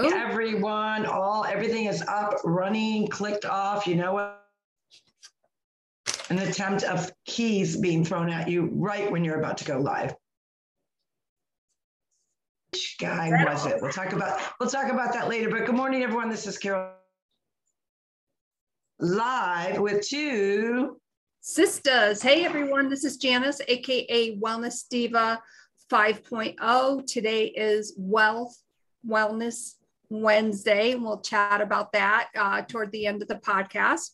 Ooh. Everyone, all everything is up, running, clicked off. You know what? An attempt of keys being thrown at you right when you're about to go live. Which guy was it? We'll talk about we'll talk about that later. But good morning, everyone. This is Carol live with two sisters. Hey everyone, this is Janice, aka Wellness Diva 5.0. Today is Wealth Wellness Wednesday, and we'll chat about that uh, toward the end of the podcast.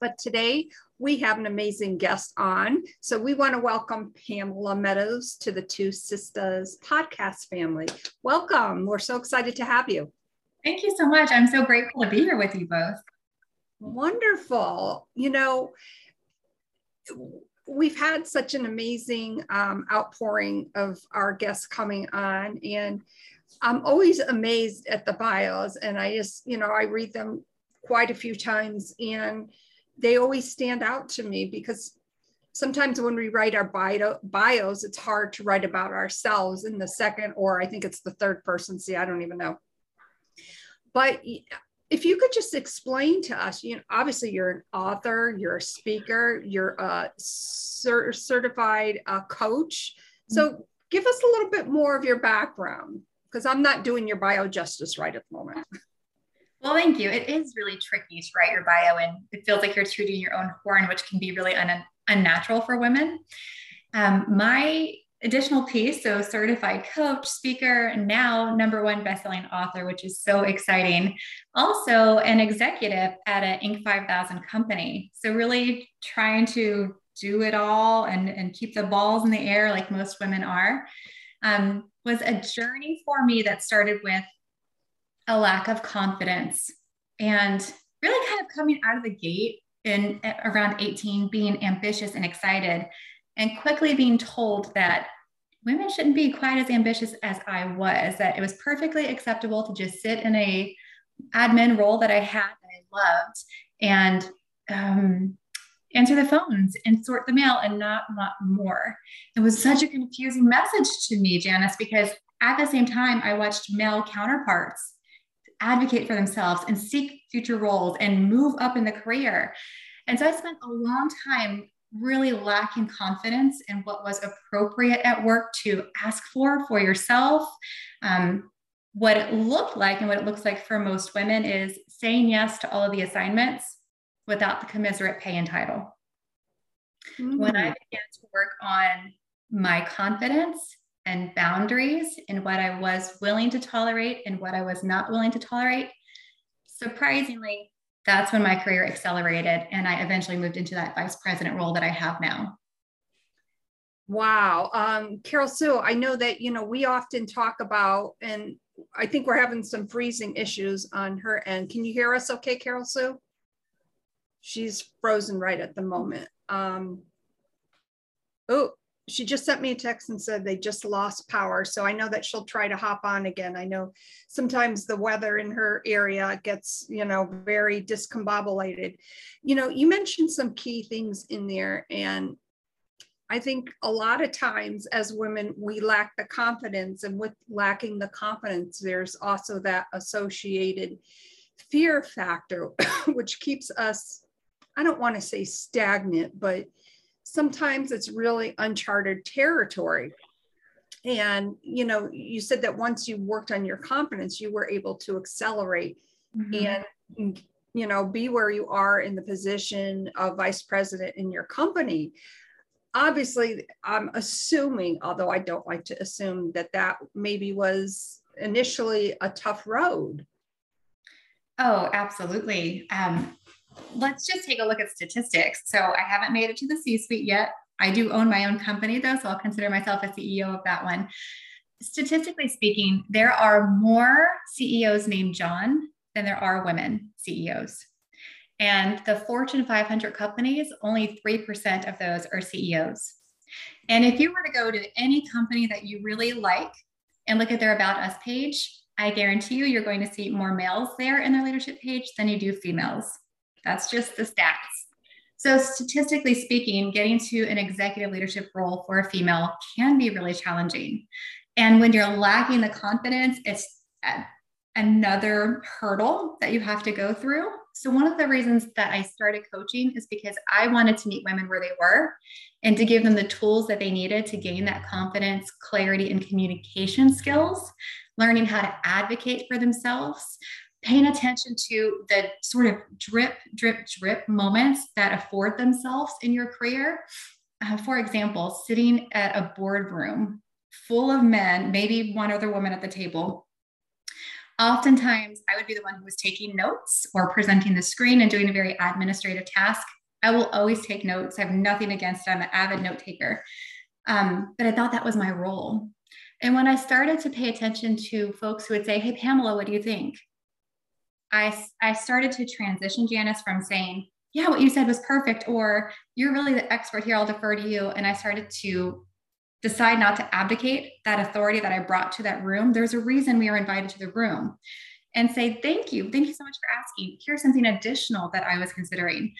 But today we have an amazing guest on. So we want to welcome Pamela Meadows to the Two Sisters podcast family. Welcome. We're so excited to have you. Thank you so much. I'm so grateful to be here with you both. Wonderful. You know, we've had such an amazing um, outpouring of our guests coming on, and I'm always amazed at the bios. And I just, you know, I read them quite a few times, and they always stand out to me because sometimes when we write our bio, bios, it's hard to write about ourselves in the second, or I think it's the third person. See, I don't even know. But if you could just explain to us, you know, obviously you're an author, you're a speaker, you're a cert- certified uh, coach. So mm-hmm. give us a little bit more of your background because I'm not doing your bio justice right at the moment. Well, thank you. It is really tricky to write your bio, and it feels like you're tooting your own horn, which can be really un- unnatural for women. Um, my additional piece, so certified coach, speaker, and now number one bestselling author, which is so exciting. Also, an executive at an Inc. 5000 company. So, really trying to do it all and, and keep the balls in the air like most women are. Um, was a journey for me that started with a lack of confidence and really kind of coming out of the gate in around 18 being ambitious and excited and quickly being told that women shouldn't be quite as ambitious as I was that it was perfectly acceptable to just sit in a admin role that I had that I loved and um, answer the phones and sort the mail and not want more. It was such a confusing message to me, Janice, because at the same time I watched male counterparts advocate for themselves and seek future roles and move up in the career. And so I spent a long time really lacking confidence in what was appropriate at work to ask for for yourself. Um, what it looked like and what it looks like for most women is saying yes to all of the assignments without the commiserate pay and title. Mm-hmm. When I began to work on my confidence and boundaries and what I was willing to tolerate and what I was not willing to tolerate, surprisingly, that's when my career accelerated. And I eventually moved into that vice president role that I have now. Wow. Um, Carol Sue, I know that, you know, we often talk about, and I think we're having some freezing issues on her end. Can you hear us okay, Carol Sue? She's frozen right at the moment. Um, oh, she just sent me a text and said they just lost power. So I know that she'll try to hop on again. I know sometimes the weather in her area gets, you know, very discombobulated. You know, you mentioned some key things in there. And I think a lot of times as women, we lack the confidence. And with lacking the confidence, there's also that associated fear factor, which keeps us, I don't want to say stagnant, but sometimes it's really uncharted territory. And you know you said that once you worked on your confidence you were able to accelerate mm-hmm. and you know be where you are in the position of vice president in your company. Obviously i'm assuming although i don't like to assume that that maybe was initially a tough road. Oh absolutely. Um, let's just take a look at statistics. So I haven't made it to the C suite yet. I do own my own company though, so I'll consider myself a CEO of that one. Statistically speaking, there are more CEOs named John than there are women CEOs. And the Fortune 500 companies, only 3% of those are CEOs. And if you were to go to any company that you really like and look at their About Us page, I guarantee you, you're going to see more males there in their leadership page than you do females. That's just the stats. So, statistically speaking, getting to an executive leadership role for a female can be really challenging. And when you're lacking the confidence, it's another hurdle that you have to go through. So, one of the reasons that I started coaching is because I wanted to meet women where they were and to give them the tools that they needed to gain that confidence, clarity, and communication skills, learning how to advocate for themselves, paying attention to the sort of drip, drip, drip moments that afford themselves in your career. Uh, for example, sitting at a boardroom full of men, maybe one other woman at the table. Oftentimes, I would be the one who was taking notes or presenting the screen and doing a very administrative task. I will always take notes. I have nothing against it. I'm an avid note taker. Um, but I thought that was my role. And when I started to pay attention to folks who would say, Hey, Pamela, what do you think? I, I started to transition Janice from saying, Yeah, what you said was perfect, or you're really the expert here, I'll defer to you. And I started to decide not to abdicate that authority that I brought to that room. There's a reason we are invited to the room and say, Thank you. Thank you so much for asking. Here's something additional that I was considering.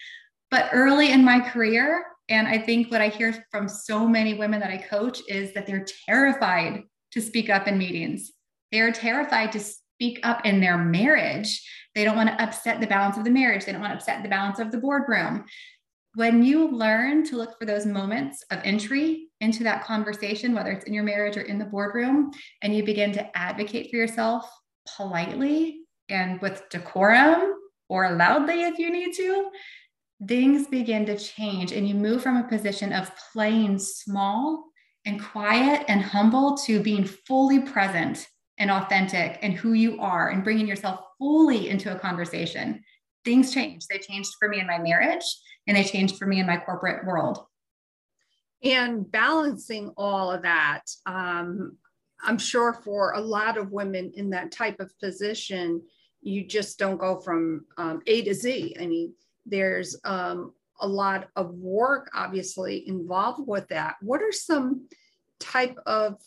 But early in my career, and I think what I hear from so many women that I coach is that they're terrified to speak up in meetings. They're terrified to speak up in their marriage. They don't want to upset the balance of the marriage. They don't want to upset the balance of the boardroom. When you learn to look for those moments of entry into that conversation, whether it's in your marriage or in the boardroom, and you begin to advocate for yourself politely and with decorum or loudly if you need to, things begin to change and you move from a position of playing small and quiet and humble to being fully present and authentic and who you are and bringing yourself fully into a conversation. Things changed. They changed for me in my marriage and they changed for me in my corporate world. And balancing all of that, um, I'm sure for a lot of women in that type of position, you just don't go from um, A to Z. I mean, there's um, a lot of work obviously involved with that. What are some type of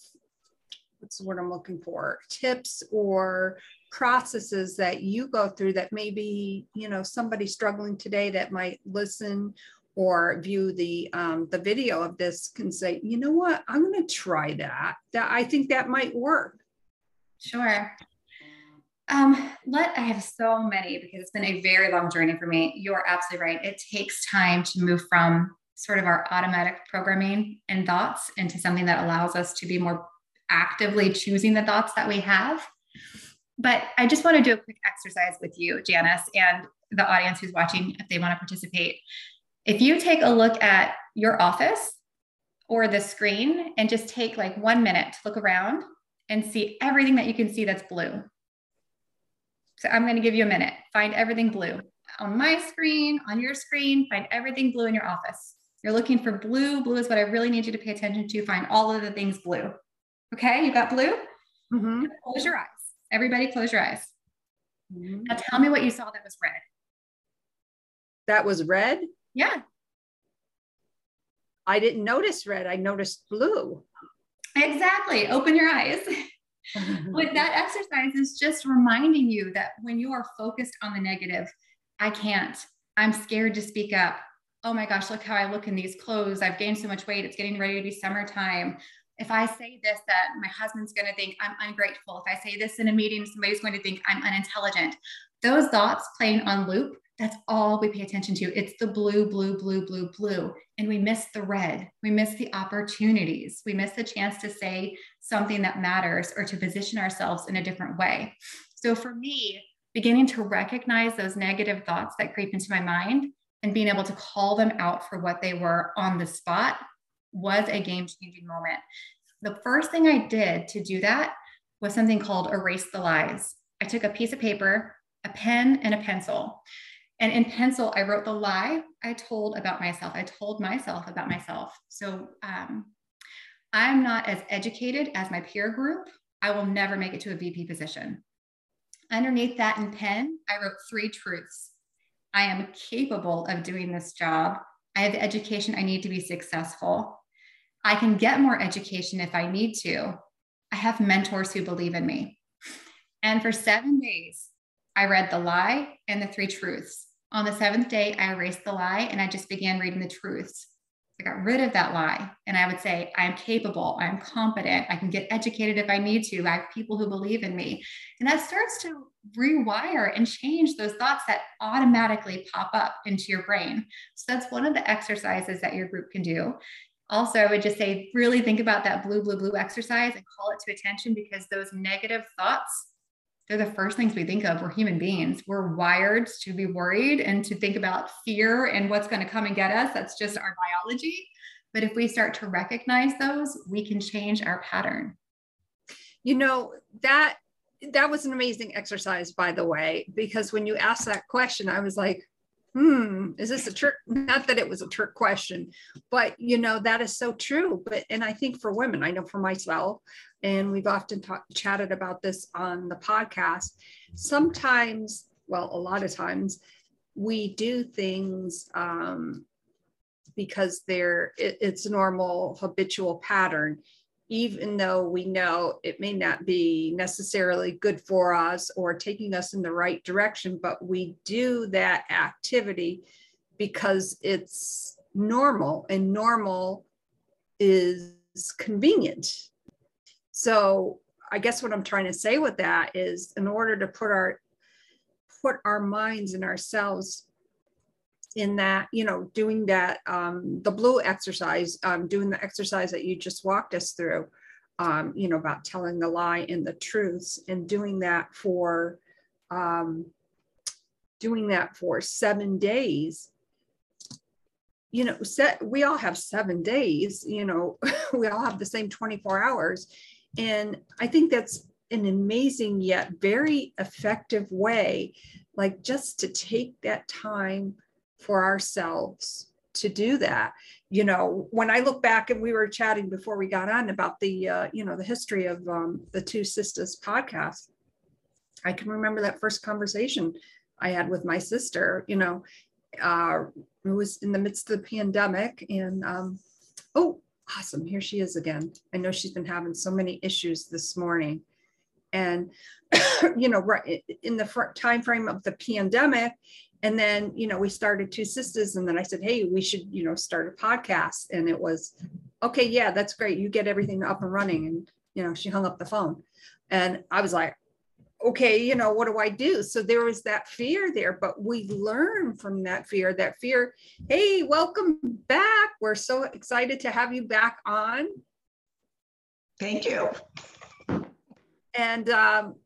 what's the word I'm looking for. Tips or processes that you go through that maybe you know somebody struggling today that might listen or view the um, the video of this can say you know what? I'm going to try that. That i think that might work. Sure. Um, let I have so many because it's been a very long journey for me. You're absolutely right. It takes time to move from sort of our automatic programming and thoughts into something that allows us to be more actively choosing the thoughts that we have. But I just want to do a quick exercise with you, Janice, and the audience who's watching if they want to participate. If you take a look at your office or the screen and just take like one minute to look around and see everything that you can see that's blue. So I'm going to give you a minute. Find everything blue on my screen, on your screen, find everything blue in your office. You're looking for blue. Blue is what I really need you to pay attention to. Find all of the things blue. Okay, you got blue? Mm-hmm. Close your eyes. Everybody close your eyes. Mm-hmm. Now tell me what you saw that was red. That was red? Yeah. I didn't notice red. I noticed blue. Exactly. Open your eyes. But that exercise is just reminding you that when you are focused on the negative, I can't, I'm scared to speak up. Oh my gosh, look how I look in these clothes. I've gained so much weight. It's getting ready to be summertime. If I say this, that my husband's going to think I'm ungrateful. If I say this in a meeting, somebody's going to think I'm unintelligent. Those thoughts playing on loop, that's all we pay attention to. It's the blue, blue, blue, blue, blue. And we miss the red. We miss the opportunities. We miss the chance to say something that matters or to position ourselves in a different way. So for me, beginning to recognize those negative thoughts that creep into my mind and being able to call them out for what they were on the spot was a game changing moment. The first thing I did to do that was something called Erase the Lies. I took a piece of paper, a pen, and a pencil. And in pencil, I wrote the lie I told about myself. I told myself about myself. So um, I'm not as educated as my peer group. I will never make it to a VP position. Underneath that in pen, I wrote three truths. I am capable of doing this job. I have the education I need to be successful. I can get more education if I need to. I have mentors who believe in me. And for seven days, I read the lie and the three truths. On the seventh day, I erased the lie and I just began reading the truths. I got rid of that lie. And I would say, I'm capable, I'm competent, I can get educated if I need to. I have people who believe in me. And that starts to rewire and change those thoughts that automatically pop up into your brain. So that's one of the exercises that your group can do. Also, I would just say, really think about that blue, blue, blue exercise and call it to attention because those negative thoughts they're the first things we think of. We're human beings. We're wired to be worried and to think about fear and what's going to come and get us. That's just our biology. But if we start to recognize those, we can change our pattern. You know, that that was an amazing exercise, by the way, because when you asked that question, I was like, hmm, is this a trick? Not that it was a trick question, but you know, that is so true. But, and I think for women, I know for myself, and we've often talk, chatted about this on the podcast. Sometimes, well, a lot of times, we do things um, because they're it, it's a normal habitual pattern even though we know it may not be necessarily good for us or taking us in the right direction, but we do that activity because it's normal and normal is convenient. So I guess what I'm trying to say with that is in order to put our put our minds and ourselves in that, you know, doing that, um, the blue exercise, um, doing the exercise that you just walked us through, um, you know, about telling the lie and the truths and doing that for, um, doing that for seven days you know set we all have seven days you know we all have the same 24 hours and i think that's an amazing yet very effective way like just to take that time for ourselves to do that. You know when i look back and we were chatting before we got on about the uh, you know the history of um, the two sisters podcast i can remember that first conversation i had with my sister you know uh, it was in the midst of the pandemic and um, oh awesome here she is again. I know she's been having so many issues this morning. And you know right in the time frame of the pandemic and then you know we started two sisters and then i said hey we should you know start a podcast. And it was okay yeah that's great. You get everything up and running. And you know she hung up the phone. And i was like okay you know what do i do so there was that fear there but we learn from that fear that fear hey welcome back we're so excited to have you back on thank you and um,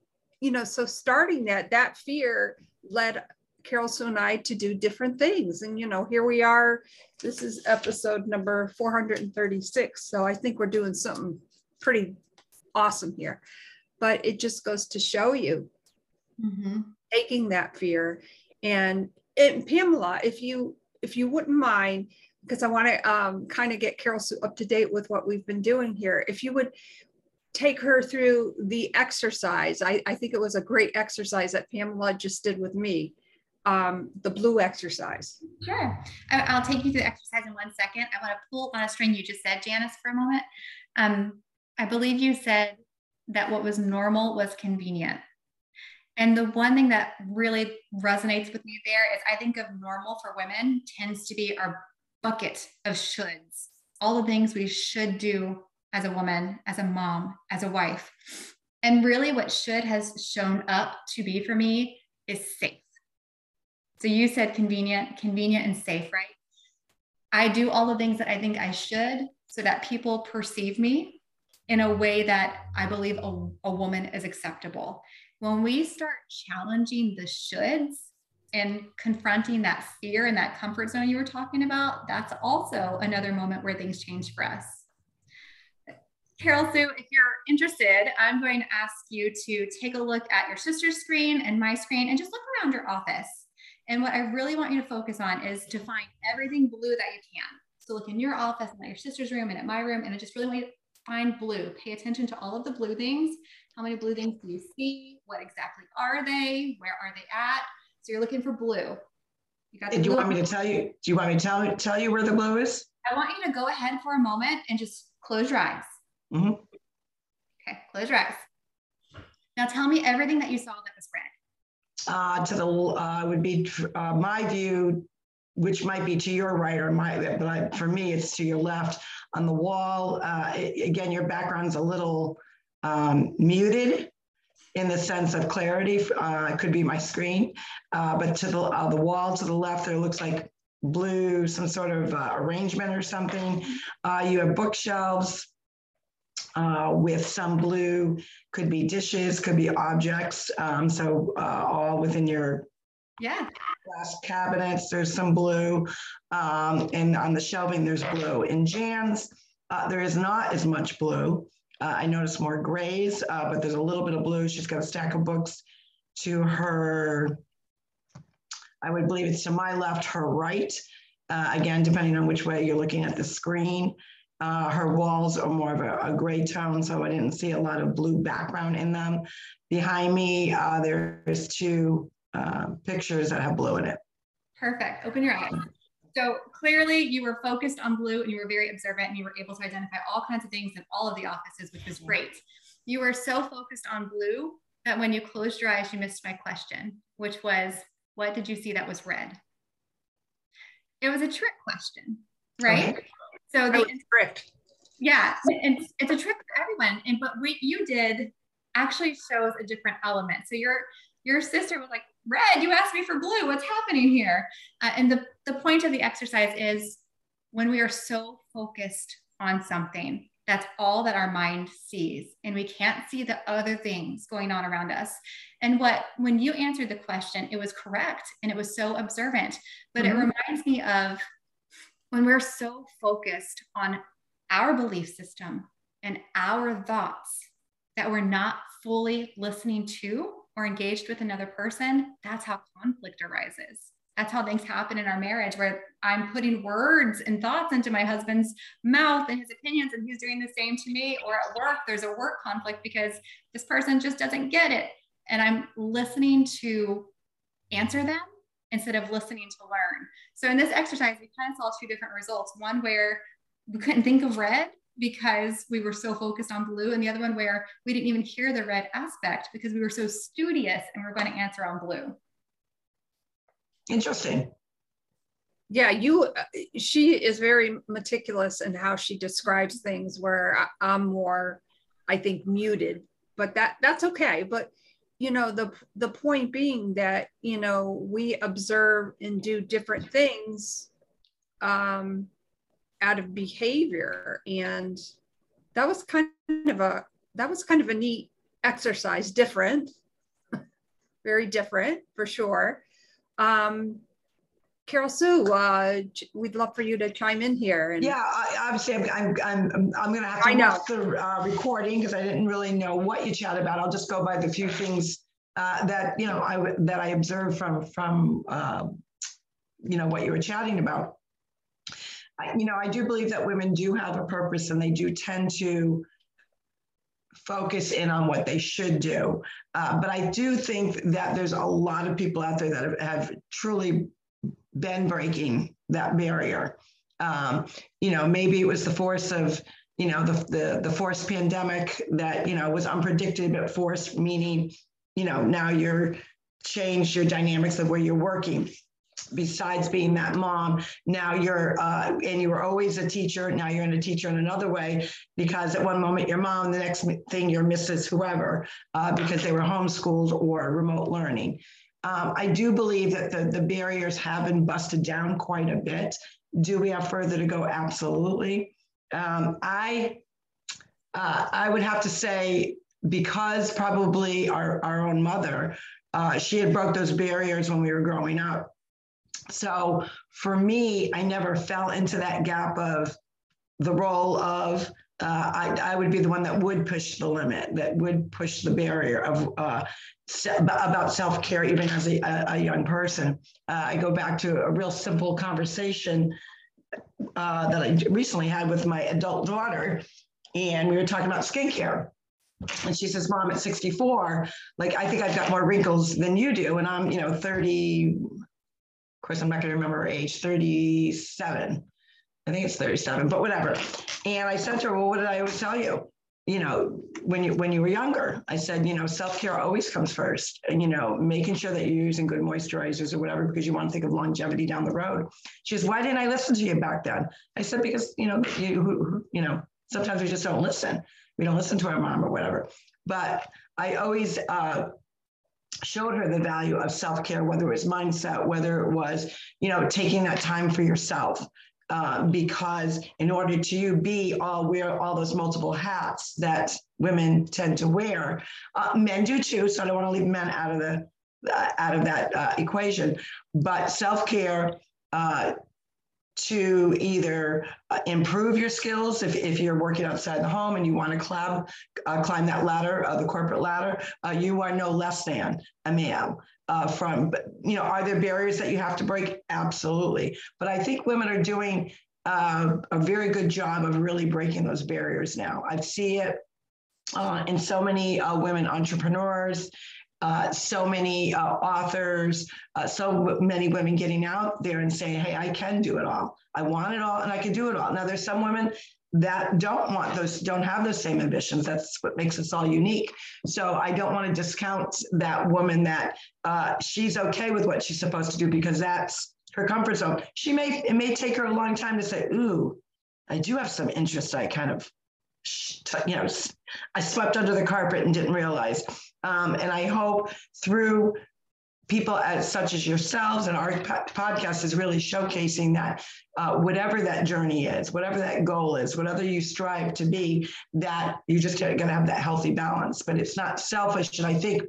you know so starting that that fear led Carol Sue and I to do different things. And, you know, here we are. This is episode number 436. So I think we're doing something pretty awesome here. But it just goes to show you mm-hmm. taking that fear. And, and Pamela, if you if you wouldn't mind, because I want to um, kind of get Carol Sue up to date with what we've been doing here. If you would take her through the exercise. I, I, think it was a great exercise that Pamela just did with me um, the blue exercise? Sure. I'll take you through the exercise in one second. I want to pull on a string you just said, Janice, for a moment. Um, I believe you said that what was normal was convenient. And the one thing that really resonates with me there is I think of normal for women tends to be our bucket of shoulds, all the things we should do as a woman, as a mom, as a wife. And really, what should has shown up to be for me is safe. So you said convenient, convenient and safe, right? I do all the things that I think I should so that people perceive me in a way that I believe a, a woman is acceptable. When we start challenging the shoulds and confronting that fear and that comfort zone you were talking about, that's also another moment where things change for us. Carol Sue, if you're interested, I'm going to ask you to take a look at your sister's screen and my screen and just look around your office. And what I really want you to focus on is to find everything blue that you can. So look in your office and at your sister's room and at my room, and I just really want you find blue. Pay attention to all of the blue things. How many blue things do you see? What exactly are they? Where are they at? So you're looking for blue. You got. do you want me to tell you? Do you want me to tell tell you where the blue is? I want you to go ahead for a moment and just close your eyes. Mm-hmm. Okay, close your eyes. Now tell me everything that you saw that was red uh, to the uh, would be uh, my view which might be to your right or my, but for me, it's to your left on the wall. Uh, again, your background's a little um, muted in the sense of clarity. Uh, it could be my screen, uh, but to the uh, the wall to the left, there looks like blue, some sort of uh, arrangement or something. Uh, you have bookshelves uh, with some blue, could be dishes, could be objects. Um, so all within your Yeah. Glass cabinets, there's some blue. Um, and on the shelving, there's blue. In Jan's, uh, there is not as much blue. Uh, I noticed more grays, uh, but there's a little bit of blue. She's got a stack of books to her, I would believe it's to my left, her right. Uh, again, depending on which way you're looking at the screen. Uh, her walls are more of a, a, gray tone, so I didn't see a lot of blue background in them. Behind me, uh, there's two uh, pictures that have blue in it. Perfect. Open your eyes. So clearly you were focused on blue and you were very observant and you were able to identify all kinds of things in all of the offices, which was great. You were so focused on blue that when you closed your eyes, you missed my question, which was, what did you see that was red? It was a trick question, right? Okay. So the trick. Yeah, it's, it's a trick for everyone. And but what you did actually shows a different element. So your your sister was like, red, you asked me for blue. What's happening here? Uh, and the, the point of the exercise is when we are so focused on something, that's all that our mind sees. And we can't see the other things going on around us. And what, when you answered the question, it was correct and it was so observant. But mm-hmm. it reminds me of when we're so focused on our belief system and our thoughts that we're not fully listening to or engaged with another person, that's how conflict arises. That's how things happen in our marriage, where I'm putting words and thoughts into my husband's mouth and his opinions, and he's doing the same to me. Or at work, there's a work conflict because this person just doesn't get it. And I'm listening to answer them instead of listening to learn. So in this exercise, we kind of saw two different results. One where we couldn't think of red because we were so focused on blue, and the other one where we didn't even hear the red aspect because we were so studious and we are going to answer on blue. Interesting. Yeah, you. She is very meticulous in how she describes things. Where I'm more, I think, muted, but that that's okay. But you know, the the point being that you know we observe and do different things um, out of behavior and that was kind of a that was kind of a neat exercise different very different for sure um, Carol Sue, uh, we'd love for you to chime in here. And... Yeah, I, obviously, I'm, I'm, I'm, I'm going to have to watch the uh, recording because I didn't really know what you chat about. I'll just go by the few things uh, that you know I that I observed from from uh, you know what you were chatting about you know, I do believe that women do have a purpose and they do tend to focus in on what they should do. Uh, but I do think that there's a lot of people out there that have, have truly been breaking that barrier. Um, you know, maybe it was the force of, you know, the, the, the forced pandemic that, you know, was unpredicted, but forced meaning, you know, now you're changed your dynamics of where you're working besides being that mom now you're uh, and you were always a teacher now you're in a teacher in another way because at one moment you're mom the next thing you're mrs whoever uh, because they were homeschooled or remote learning. Um, i do believe that the, the barriers have been busted down quite a bit. Do we have further to go? Absolutely. Um, i uh, i would have to say because probably our, our own mother uh, she had broke those barriers when we were growing up so for me, I never fell into that gap of the role of uh, I, I, would be the one that would push the limit, that would push the barrier of uh, about self care, even as a, a young person. Uh, I go back to a real simple conversation uh, that I recently had with my adult daughter, and we were talking about skincare. And she says, "Mom, at 64, like I think I've got more wrinkles than you do, and I'm, you know, 30, of course, I'm not going to remember her age, 37. I think it's 37, but whatever. And I said to her, Well, what did I always tell you? you know, when you when you were younger, I said, you know, self-care always comes first. And, you know, making sure that you're using good moisturizers or whatever because you want to think of longevity down the road. She says, why didn't I listen to you back then? I said, because, you know, you you know, sometimes we just don't listen. We don't listen to our mom or whatever. But I always uh, showed her the value of self-care, whether it was mindset, whether it was, you know, taking that time for yourself. Uh, because in order to be all wear all those multiple hats that women tend to wear, uh, men do too. So I don't want to leave men out of the uh, out of that uh, equation. But self care uh, to either uh, improve your skills if, if you're working outside the home and you want to climb, uh, climb that ladder, uh, the corporate ladder, uh, you are no less than a man. Uh, from, you know, are there barriers that you have to break? Absolutely. But I think women are doing uh, a very good job of really breaking those barriers now. I see it in so many women entrepreneurs uh, so many uh, authors, uh, so many women getting out there and saying, hey, I can do it all. I want it all and I can do it all. Now, there's some women that don't want those, don't have those same ambitions. That's what makes us all unique. So I don't want to discount that woman that uh, she's okay with what she's supposed to do because that's her comfort zone. She may, it may take her a long time to say, ooh, I do have some interest I kind of you know, I swept under the carpet and didn't realize. Um, and I hope through people as such as yourselves and our podcast is really showcasing that uh, whatever that journey is, whatever that goal is, whatever you strive to be, that you just going to have that healthy balance. But it's not selfish. And I think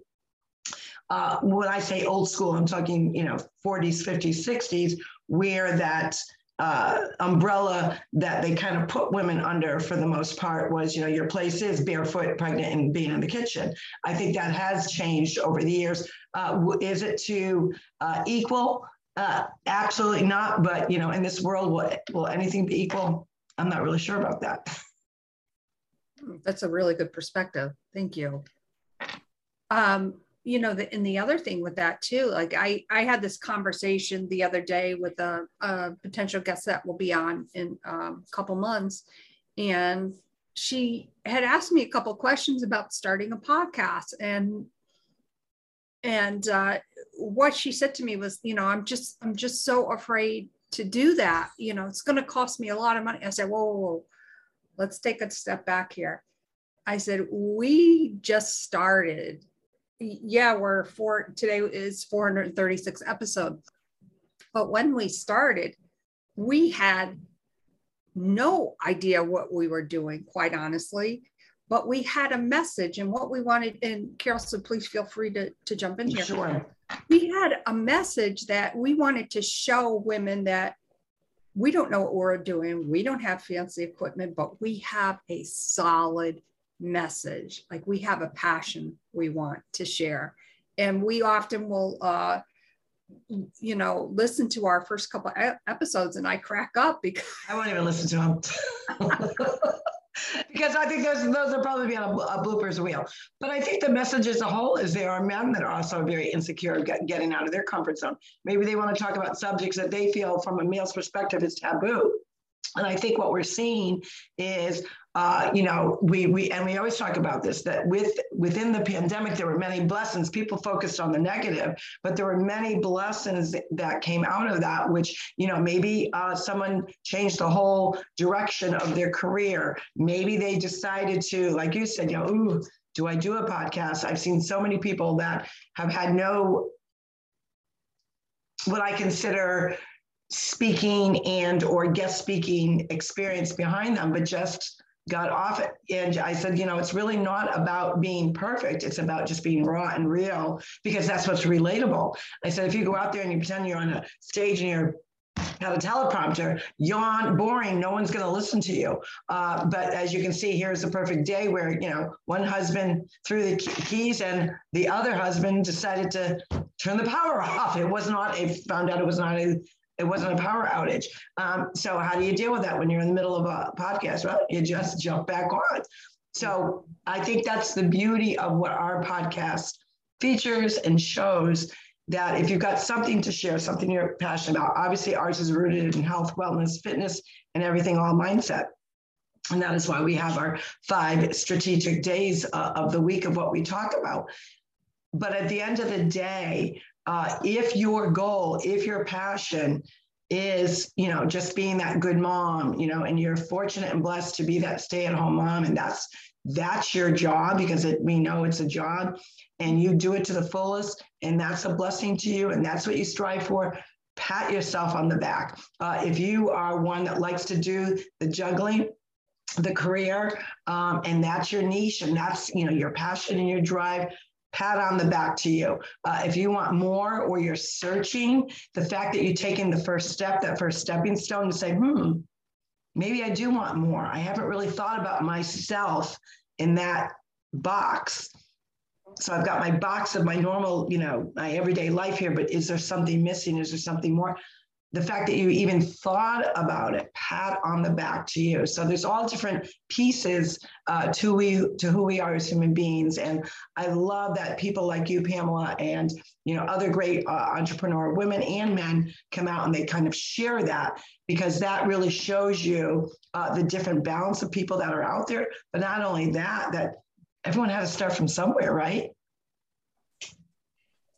uh, when I say old school, I'm talking, you know, 40s, 50s, 60s, where that uh, umbrella that they kind of put women under for the most part was, you know, your place is barefoot, pregnant, and being in the kitchen. I think that has changed over the years. Uh, is it to uh, equal? Uh, absolutely not. But you know, in this world, will, will anything be equal? I'm not really sure about that. That's a really good perspective. Thank you. Um, you know the, and the other thing with that too like i i had this conversation the other day with a, a potential guest that will be on in um, a couple months. And she had asked me a couple questions about starting a podcast and and uh, what she said to me was you know i'm just i'm just so afraid to do that. You know it's going to cost me a lot of money. I said whoa, whoa, whoa let's take a step back here. I said we just started yeah, we're four today is 436 episodes. But when we started, we had no idea what we were doing, quite honestly. But we had a message and what we wanted, and Carol, so please feel free to, to jump in here. Sure. We had a message that we wanted to show women that we don't know what we're doing. We don't have fancy equipment, but we have a solid message. Like we have a passion we want to share. And we often will, uh, you know, listen to our first couple episodes and I crack up because I won't even listen to them. because I think those those will probably be on a, a, bloopers wheel. But I think the message as a whole is there are men that are also very insecure get, getting out of their comfort zone. Maybe they want to talk about subjects that they feel from a male's perspective is taboo. And I think what we're seeing is, uh, you know, we we and we always talk about this that with within the pandemic there were many blessings. People focused on the negative, but there were many blessings that came out of that. Which you know, maybe uh, someone changed the whole direction of their career. Maybe they decided to, like you said, you know, ooh, do I do a podcast? I've seen so many people that have had no what I consider speaking and or guest speaking experience behind them, but just got off. And I said, you know, it's really not about being perfect. It's about just being raw and real because that's what's relatable. I said, if you go out there and you pretend you're on a stage and you're have a teleprompter, yawn, boring, no one's going to listen to you. Uh, but as you can see, here's a perfect day where, you know, one husband threw the keys and the other husband decided to turn the power off. It was not a, found out it was not a it wasn't a power outage. Um, so how do you deal with that when you're in the middle of a podcast? Well, you just jump back on. So I think that's the beauty of what our podcast features and shows that if you've got something to share, something you're passionate about, obviously ours is rooted in health, wellness, fitness, and everything, all mindset. And that is why we have our five strategic days uh, of the week of what we talk about. But at the end of the day, uh, if your goal, if your passion is, you know, just being that good mom, you know, and you're fortunate and blessed to be that stay-at-home mom, and that's that's your job because it, we know it's a job, and you do it to the fullest, and that's a blessing to you, and that's what you strive for. Pat yourself on the back. Uh, if you are one that likes to do the juggling, the career, um, and that's your niche, and that's you know your passion and your drive pat on the back to you. Uh, if you want more or you're searching, the fact that you've taken the first step, that first stepping stone to say, hmm, maybe I do want more. I haven't really thought about myself in that box. So I've got my box of my normal, you know, my everyday life here, but is there something missing? Is there something more? The fact that you even thought about it, pat on the back to you. So there's all different pieces uh, to we to who we are as human beings, and I love that people like you, Pamela, and you know other great uh, entrepreneur women and men come out and they kind of share that because that really shows you uh, the different balance of people that are out there. But not only that, that everyone had to start from somewhere, right?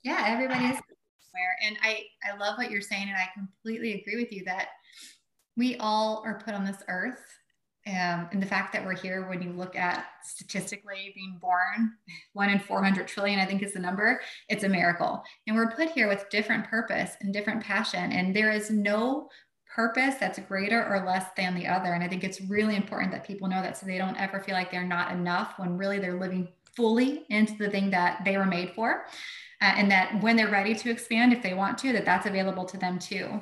Yeah, everybody is somewhere. And I, I love what you're saying. And I completely agree with you that we all are put on this earth. Um, and the fact that we're here, when you look at statistically being born, one in 400 trillion, I think is the number, it's a miracle. And we're put here with different purpose and different passion. And there is no purpose that's greater or less than the other. And I think it's really important that people know that so they don't ever feel like they're not enough when really they're living fully into the thing that they were made for uh, and that when they're ready to expand, if they want to, that that's available to them too.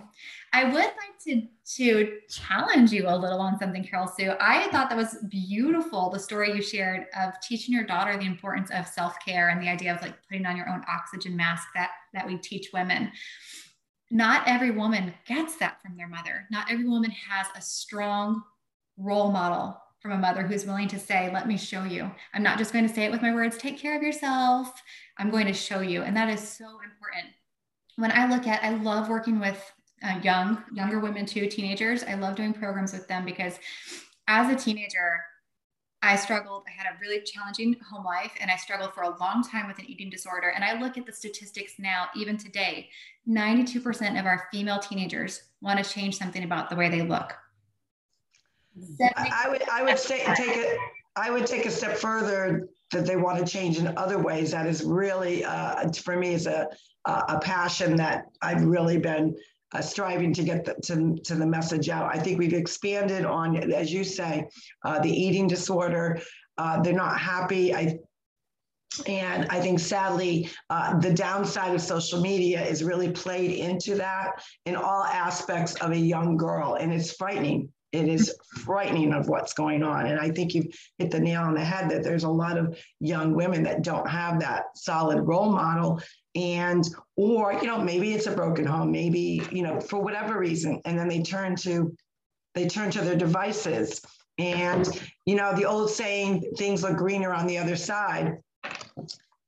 I would like to to challenge you a little on something, Carol Sue. I thought that was beautiful, the story you shared of teaching your daughter the importance of self-care and the idea of like putting on your own oxygen mask that that we teach women. Not every woman gets that from their mother. Not every woman has a strong role model from a mother who's willing to say, Let me show you. I'm not just going to say it with my words, take care of yourself. I'm going to show you. And that is so important. When I look at, I love working with uh, young, younger women too, teenagers. I love doing programs with them because as a teenager, I struggled. I had a really challenging home life and I struggled for a long time with an eating disorder. And I look at the statistics now, even today 92% of our female teenagers want to change something about the way they look. I would I would say take it I would take a step further that they want to change in other ways. That is really uh, for me is a a passion that I've really been uh, striving to get the, to, to the message out. I think we've expanded on, as you say, uh, the eating disorder. Uh, they're not happy. I and I think sadly, uh, the downside of social media is really played into that in all aspects of a young girl, and it's frightening it is frightening of what's going on. And I think you've hit the nail on the head that there's a lot of young women that don't have that solid role model. And, or, you know, maybe it's a broken home, maybe, you know, for whatever reason. And then they turn to, they turn to their devices. And, you know, the old saying, things look greener on the other side.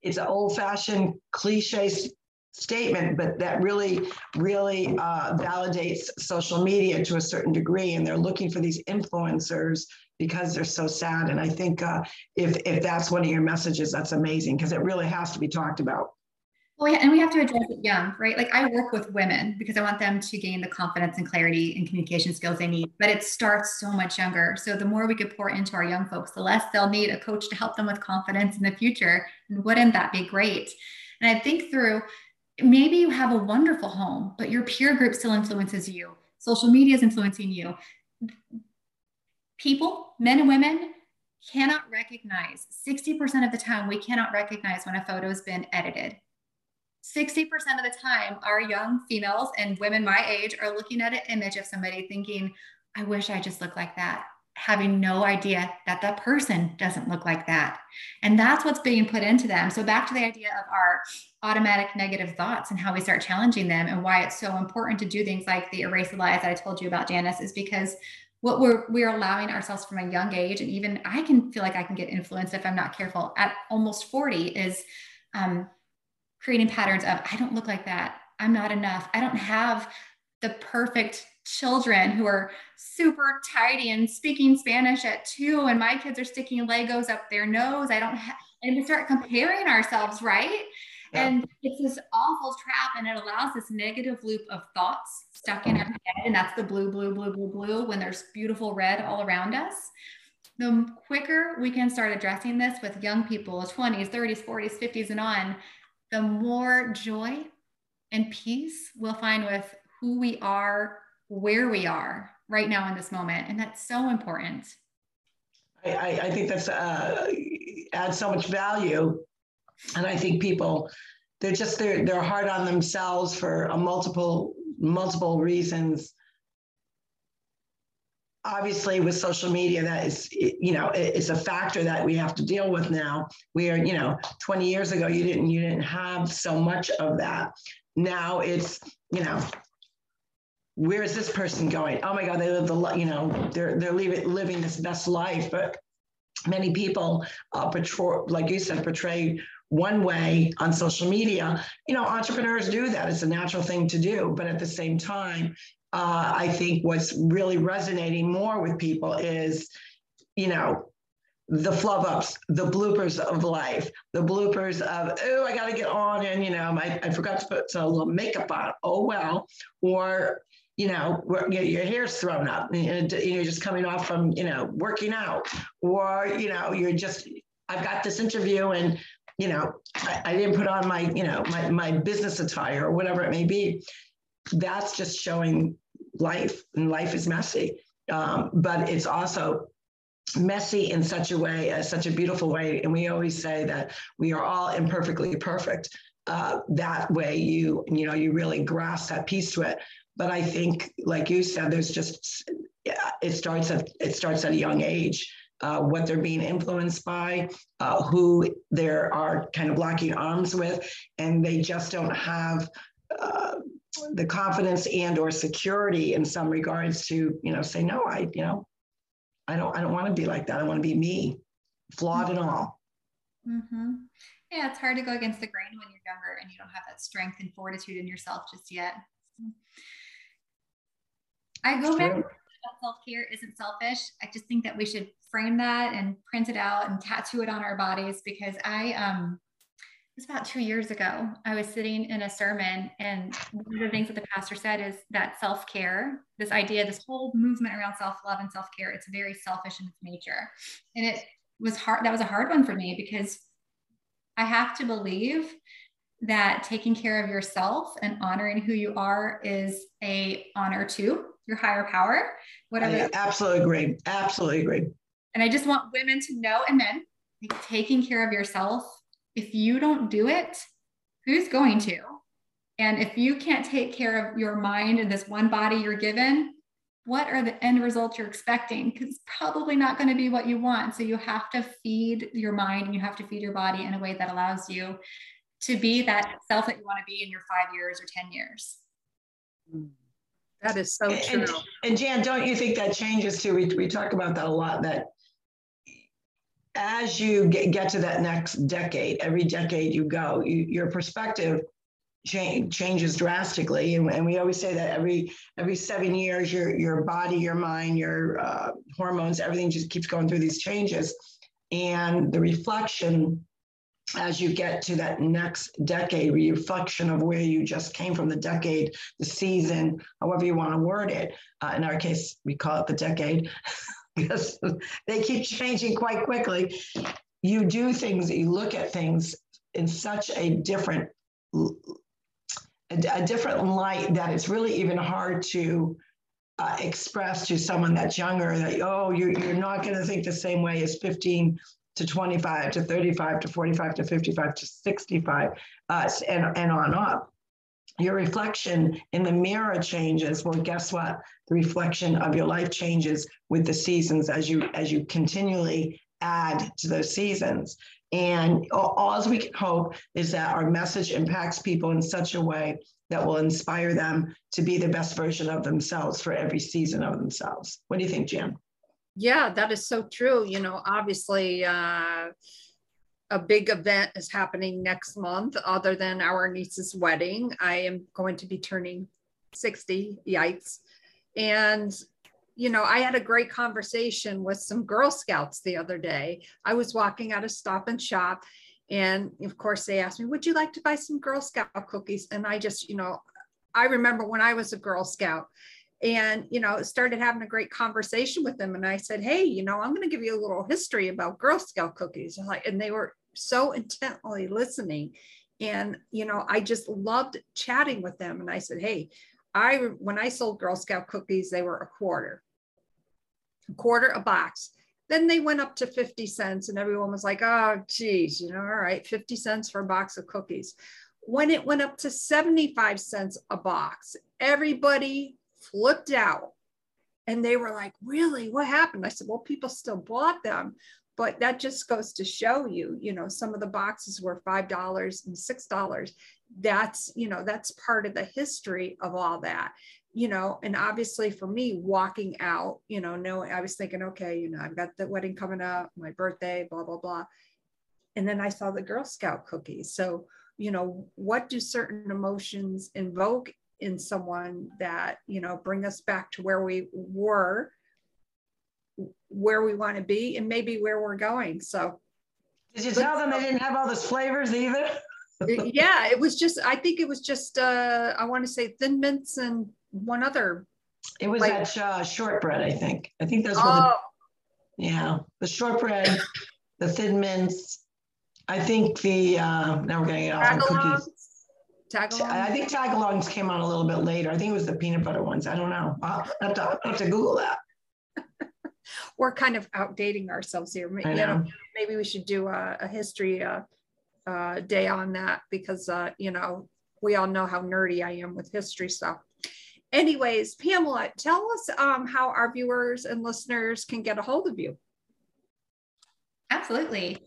It's an old fashioned cliche statement, but that really, really uh, validates social media to a certain degree. And they're looking for these influencers because they're so sad. And I think uh, if if that's one of your messages, that's amazing because it really has to be talked about. Well, yeah, and we have to address it young, right? Like I work with women because I want them to gain the confidence and clarity and communication skills they need, but it starts so much younger. So the more we could pour into our young folks, the less they'll need a coach to help them with confidence in the future. And wouldn't that be great? And I think through maybe you have a wonderful home, but your peer group still influences you. Social media is influencing you. People, men and women, cannot recognize 60% of the time, we cannot recognize when a photo has been edited. 60% of the time, our young females and women my age are looking at an image of somebody thinking, I wish I just looked like that having no idea that that person doesn't look like that. And that's what's being put into them. So, back to the idea of our automatic negative thoughts and how we start challenging them, and why it's so important to do things like the erase the lies that I told you about, Janice, is because what we're we're allowing ourselves from a young age, and even I can feel like I can get influenced if I'm not careful at almost 40, is um, creating patterns of I don't look like that. I'm not enough. I don't have the perfect children who are super tidy and speaking Spanish at two, and my kids are sticking Legos up their nose. I don't have, and we start comparing ourselves, right? Yeah. And it's this awful trap, and it allows this negative loop of thoughts stuck in our head. And that's the blue, blue, blue, blue, blue when there's beautiful red all around us. The quicker we can start addressing this with young people, 20s, 30s, 40s, 50s, and on, the more joy and peace we'll find with who we are, where we are right now in this moment. And that's so important. I, I think that's uh, adds so much value. And I think people, they're just, they're, they're hard on themselves for a multiple, multiple reasons obviously with social media that is you know it's a factor that we have to deal with now we are you know 20 years ago you didn't you didn't have so much of that now it's you know where is this person going? Oh my god they live the you know they're they're living living this best life. But many people uh, portray like you said portray one way on social media. You know entrepreneurs do that. It's a natural thing to do. But at the same time uh, I think what's really resonating more with people is, you know, the flub ups, the bloopers of life, the bloopers of, oh, I got to get on and, you know, my, I forgot to put little makeup on. Oh, well. Or, you know, your hair's thrown up and you're just coming off from, you know, working out. Or, you know, you're just, I've got this interview and, you know, I, I didn't put on my, you know, my, my business attire or whatever it may be. That's just showing life, and life is messy. Um, but it's also messy in such a way, uh, such a beautiful way. And we always say that we are all imperfectly perfect. Uh, that way, you you know, you really grasp that piece to it. But I think, like you said, there's just it starts at it starts at a young age. Uh, what they're being influenced by, uh, who they are kind of locking arms with, and they just don't have uh, the confidence and or security in some regards to you know say no i you know i don't i don't want to be like that i want to be me flawed and all mm-hmm. yeah it's hard to go against the grain when you're younger and you don't have that strength and fortitude in yourself just yet i go back self-care isn't selfish i just think that we should frame that and print it out and tattoo it on our bodies because i um was about two years ago. I was sitting in a sermon, and one of the things that the pastor said is that self care, this idea, this whole movement around self love and self care, it's very selfish in its nature. And it was hard. That was a hard one for me because I have to believe that taking care of yourself and honoring who you are is a honor to your higher power. Whatever. I absolutely agree. Absolutely agree. And I just want women to know, and men, taking care of yourself if you don't do it, who's going to? And if you can't take care of your mind and this one body you're given, what are the end results you're expecting? Because it's probably not going to be what you want. So you have to feed your mind and you have to feed your body in a way that allows you to be that self that you want to be in your five years or 10 years. Hmm. That is so true. And, and Jan, don't you think that changes too? We, we talk about that a lot, that as you get, get to that next decade, every decade you go, you, your perspective change, changes drastically. And, and, we always say that every every seven years, your your body, your mind, your uh, hormones, everything just keeps going through these changes. And the reflection as you get to that next decade, reflection of where you just came from, the decade, the season, however you want to word it. Uh, in our case, we call it the decade. because they keep changing quite quickly. You do things, you look at things in such a different a, a different light that it's really even hard to uh, express to someone that's younger that oh you're, you're not going to think the same way as 15 to 25 to 35 to 45 to 55 to 65 uh, and, and on up. Your reflection in the mirror changes. Well guess what? The reflection of your life changes with the seasons as you as you continually add to those seasons. And all, we can hope is that our message impacts people in such a way that will inspire them to be the best version of themselves for every season of themselves. What do you think jan yeah that is so true you know obviously uh a big event is happening next month other than our niece's wedding. I am going to be turning 60, yikes. And you know, I had a great conversation with some Girl Scouts the other day. I was walking out of Stop and Shop, and of course, they asked me, Would you like to buy some Girl Scout cookies? And I just, you know, I remember when I was a Girl Scout and, you know, started having a great conversation with them. And I said, Hey, you know, I'm going to give you a little history about Girl Scout cookies. And they were so intently listening. And, you know, I just loved chatting with them. And I said, Hey, I, when I sold Girl Scout cookies, they were a quarter, a quarter a box. Then they went up to 50 cents and everyone was like, oh, geez, you know, all right, 50 cents for a box of cookies. When it went up to 75 cents a box, everybody flipped out and they were like, really, what happened? I said, well, people still bought them, but that just goes to show you, you know, some of the boxes were $5 and $6. That's, you know, that's part of the history of all that you know, and obviously for me, walking out, you know, knowing I was thinking, okay, you know, I've got the wedding coming up, my birthday, blah, blah, blah. And then I saw the Girl Scout cookies. So, you know, what do certain emotions invoke in someone that, you know, bring us back to where we were, where we want to be, and maybe where we're going. So, did you tell them they didn't have all those flavors either? yeah, it was just, I think it was just, uh, I want to say thin mints and one other. It was like, that uh, shortbread, I think. I think those were oh. the, yeah, the shortbread, the thin mints. I think the, uh, now we're getting it off on cookies. Tagalongs? I think tagalongs came on a little bit later. I think it was the peanut butter ones. I don't know. I'll have to, I'll have to Google that. we're kind of outdating ourselves here. You know. know. maybe we should do a, a history uh, uh, day on that because, uh, you know, we all know how nerdy I am with history stuff anyways, Pamela, tell us um, how our viewers and listeners can get a hold of you. Absolutely.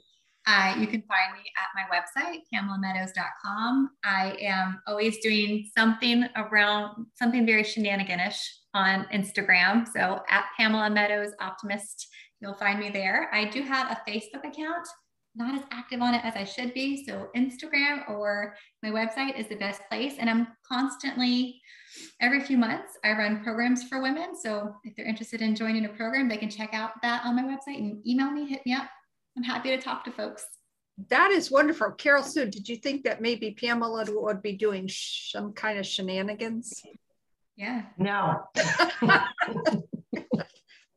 Uh, you can find me at my website, PamelaMeadows.com. I am always doing something around something very shenaniganish on Instagram. So at Pamela Meadows Optimist, you'll find me there. I do have a Facebook account, not as active on it as I should be. So Instagram or my website is the best place. And I'm constantly Every few months, I run programs for women. So if they're interested in joining a program, they can check out that on my website and email me, hit me up. I'm happy to talk to folks. That is wonderful. Carol Sue, did you think that maybe Pamela would be doing some kind of shenanigans? Yeah. No.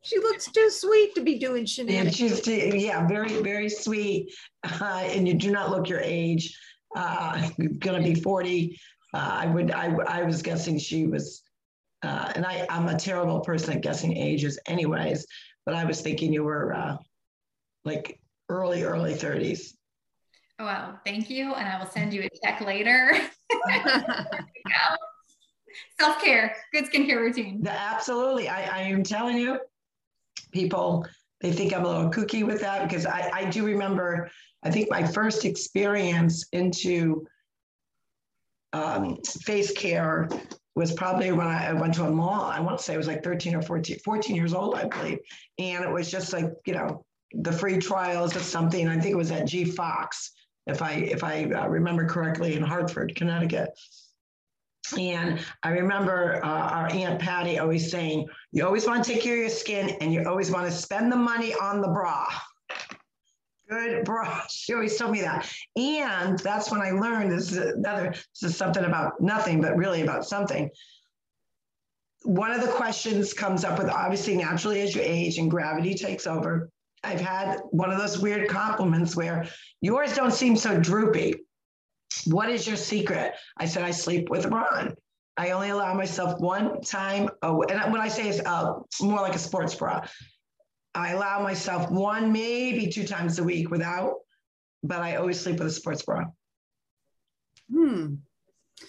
she looks too sweet to be doing shenanigans. Yeah, she's yeah, very very sweet, uh, and you do not look your age. Uh, you're going to be forty uh, I would, I, I was guessing she was, uh, and I, I'm a terrible person at guessing ages anyways, but I was thinking you were uh, like early, early 30s. Oh, wow. Thank you. And I will send you a check later. Self care, good skincare routine. Absolutely. I, I am telling you, people, they think I'm a little kooky with that because I, I do remember, I think my first experience into um, face care was probably when I, went to a mall. I want to say I was like 13 or 14, 14 years old, I believe. And it was just like, you know, the free trials of something. I think it was at G Fox, if I if I uh, remember correctly, in Hartford, Connecticut. And I remember uh, our Aunt Patty always saying, you always want to take care of your skin and you always want to spend the money on the bra good bra. She always told me that. And that's when I learned this is another, this is something about nothing, but really about something. One of the questions comes up with obviously naturally as you age and gravity takes over. I've had one of those weird compliments where yours don't seem so droopy. What is your secret? I said, I sleep with a bra. I only allow myself one time. Oh, and when I say it's uh, more like a sports bra, I allow myself one, maybe two times a week without, but I always sleep with a sports bra. Hmm.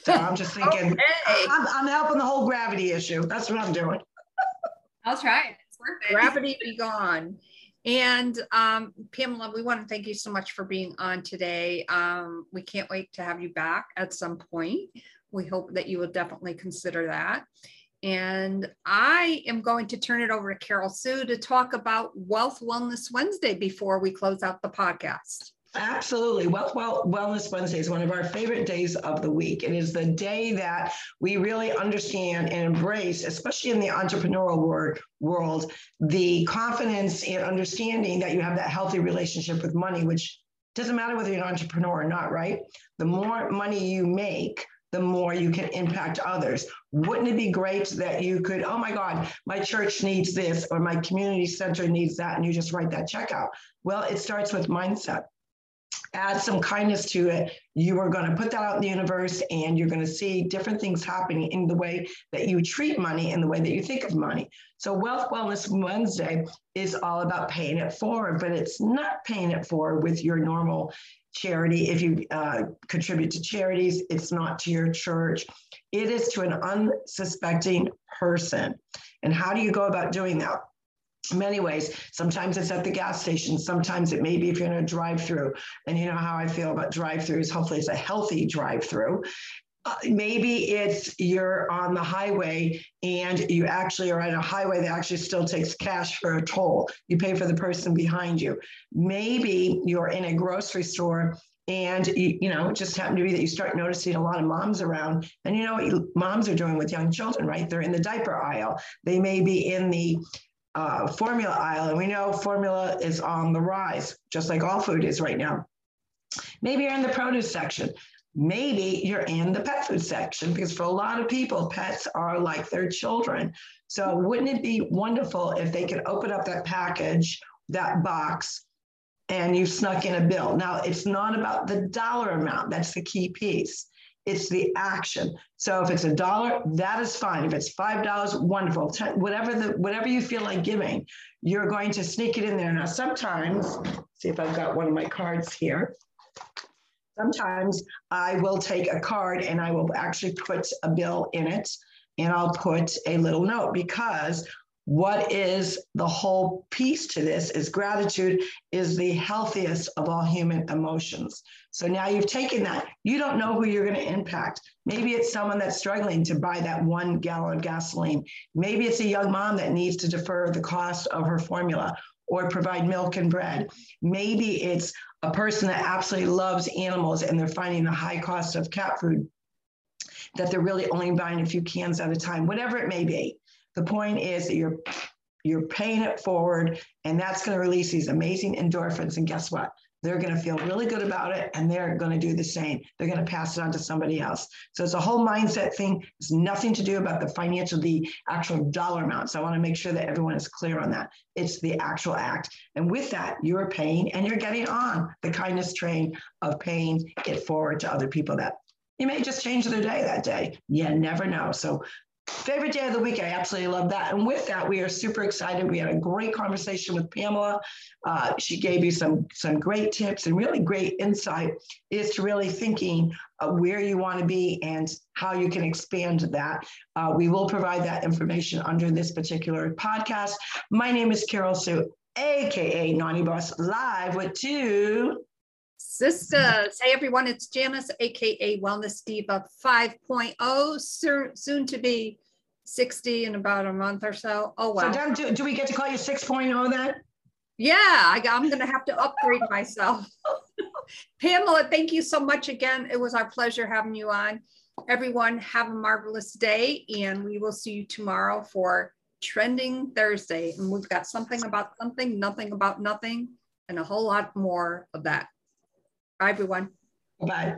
So I'm just thinking, okay. I'm, I'm, helping the whole gravity issue. That's what I'm doing. I'll try. It's worth it. Gravity be gone. And um, Pamela, we want to thank you so much for being on today. Um, we can't wait to have you back at some point. We hope that you will definitely consider that. And I am going to turn it over to Carol Sue to talk about Wealth Wellness Wednesday before we close out the podcast. Absolutely. Well, well, Wellness Wednesday is one of our favorite days of the week. It is the day that we really understand and embrace, especially in the entrepreneurial world, world, the confidence and understanding that you have that healthy relationship with money, which doesn't matter whether you're an entrepreneur or not, right? The more money you make, the more you can impact others. Wouldn't it be great that you could, oh my God, my church needs this or my community center needs that, and you just write that check out? Well, it starts with mindset. Add some kindness to it. You are going to put that out in the universe and you're going to see different things happening in the way that you treat money and the way that you think of money. So, Wealth Wellness Wednesday is all about paying it forward, but it's not paying it forward with your normal charity. If you uh, contribute to charities, it's not to your church. It is to an unsuspecting person. And how do you go about doing that? Many ways. Sometimes it's at the gas station. Sometimes it may be if you're in a drive-through. And you know how I feel about drive-throughs. Hopefully, it's a healthy drive-through. Uh, maybe it's you're on the highway and you actually are at a highway that actually still takes cash for a toll. You pay for the person behind you. Maybe you're in a grocery store and you, you know it just happened to be that you start noticing a lot of moms around and you know what moms are doing with young children right they're in the diaper aisle they may be in the uh, formula aisle and we know formula is on the rise just like all food is right now maybe you're in the produce section maybe you're in the pet food section because for a lot of people, pets are like their children. So wouldn't it be wonderful if they could open up that package, that box, and you snuck in a bill? Now, it's not about the dollar amount, that's the key piece. It's the action. So if it's a dollar, that is fine. If it's five dollars, wonderful. Ten, whatever the whatever you feel like giving, you're going to sneak it in there. Now, sometimes, see if I've got one of my cards here. Sometimes I will take a card and I will actually put a bill in it and I'll put a little note because what is the whole piece to this is gratitude is the healthiest of all human emotions. So now you've taken that. You don't know who you're going to impact. Maybe it's someone that's struggling to buy that one gallon of gasoline. Maybe it's a young mom that needs to defer the cost of her formula or provide milk and bread. Maybe it's a person that absolutely loves animals and they're finding the high cost of cat food that they're really only buying a few cans at a time, whatever it may be. The point is that you're you're paying it forward and that's going to release these amazing endorphins. And guess what? they're going to feel really good about it and they're going to do the same. They're going to pass it on to somebody else. So it's a whole mindset thing. It's nothing to do about the financial, the actual dollar amount. So I want to make sure that everyone is clear on that. It's the actual act. And with that, you're paying and you're getting on the kindness train of paying it forward to other people that you may just change their day that day. You never know. So Favorite day of the week. I absolutely love that. And with that, we are super excited. We had a great conversation with Pamela. Uh, she gave you some, some great tips and really great insight is to really thinking uh, where you want to be and how you can expand that. Uh, we will provide that information under this particular podcast. My name is Carol Sue, AKA Naughty Boss, live with two Sisters. Hey everyone, it's Janice, aka Wellness Diva 5.0, soon, soon to be 60 in about a month or so. Oh wow. So do, do we get to call you 6.0 then? Yeah, I, I'm gonna have to upgrade myself. Pamela, thank you so much again. It was our pleasure having you on. Everyone, have a marvelous day, and we will see you tomorrow for Trending Thursday. And we've got something about something, nothing about nothing, and a whole lot more of that. Bye, everyone. Bye.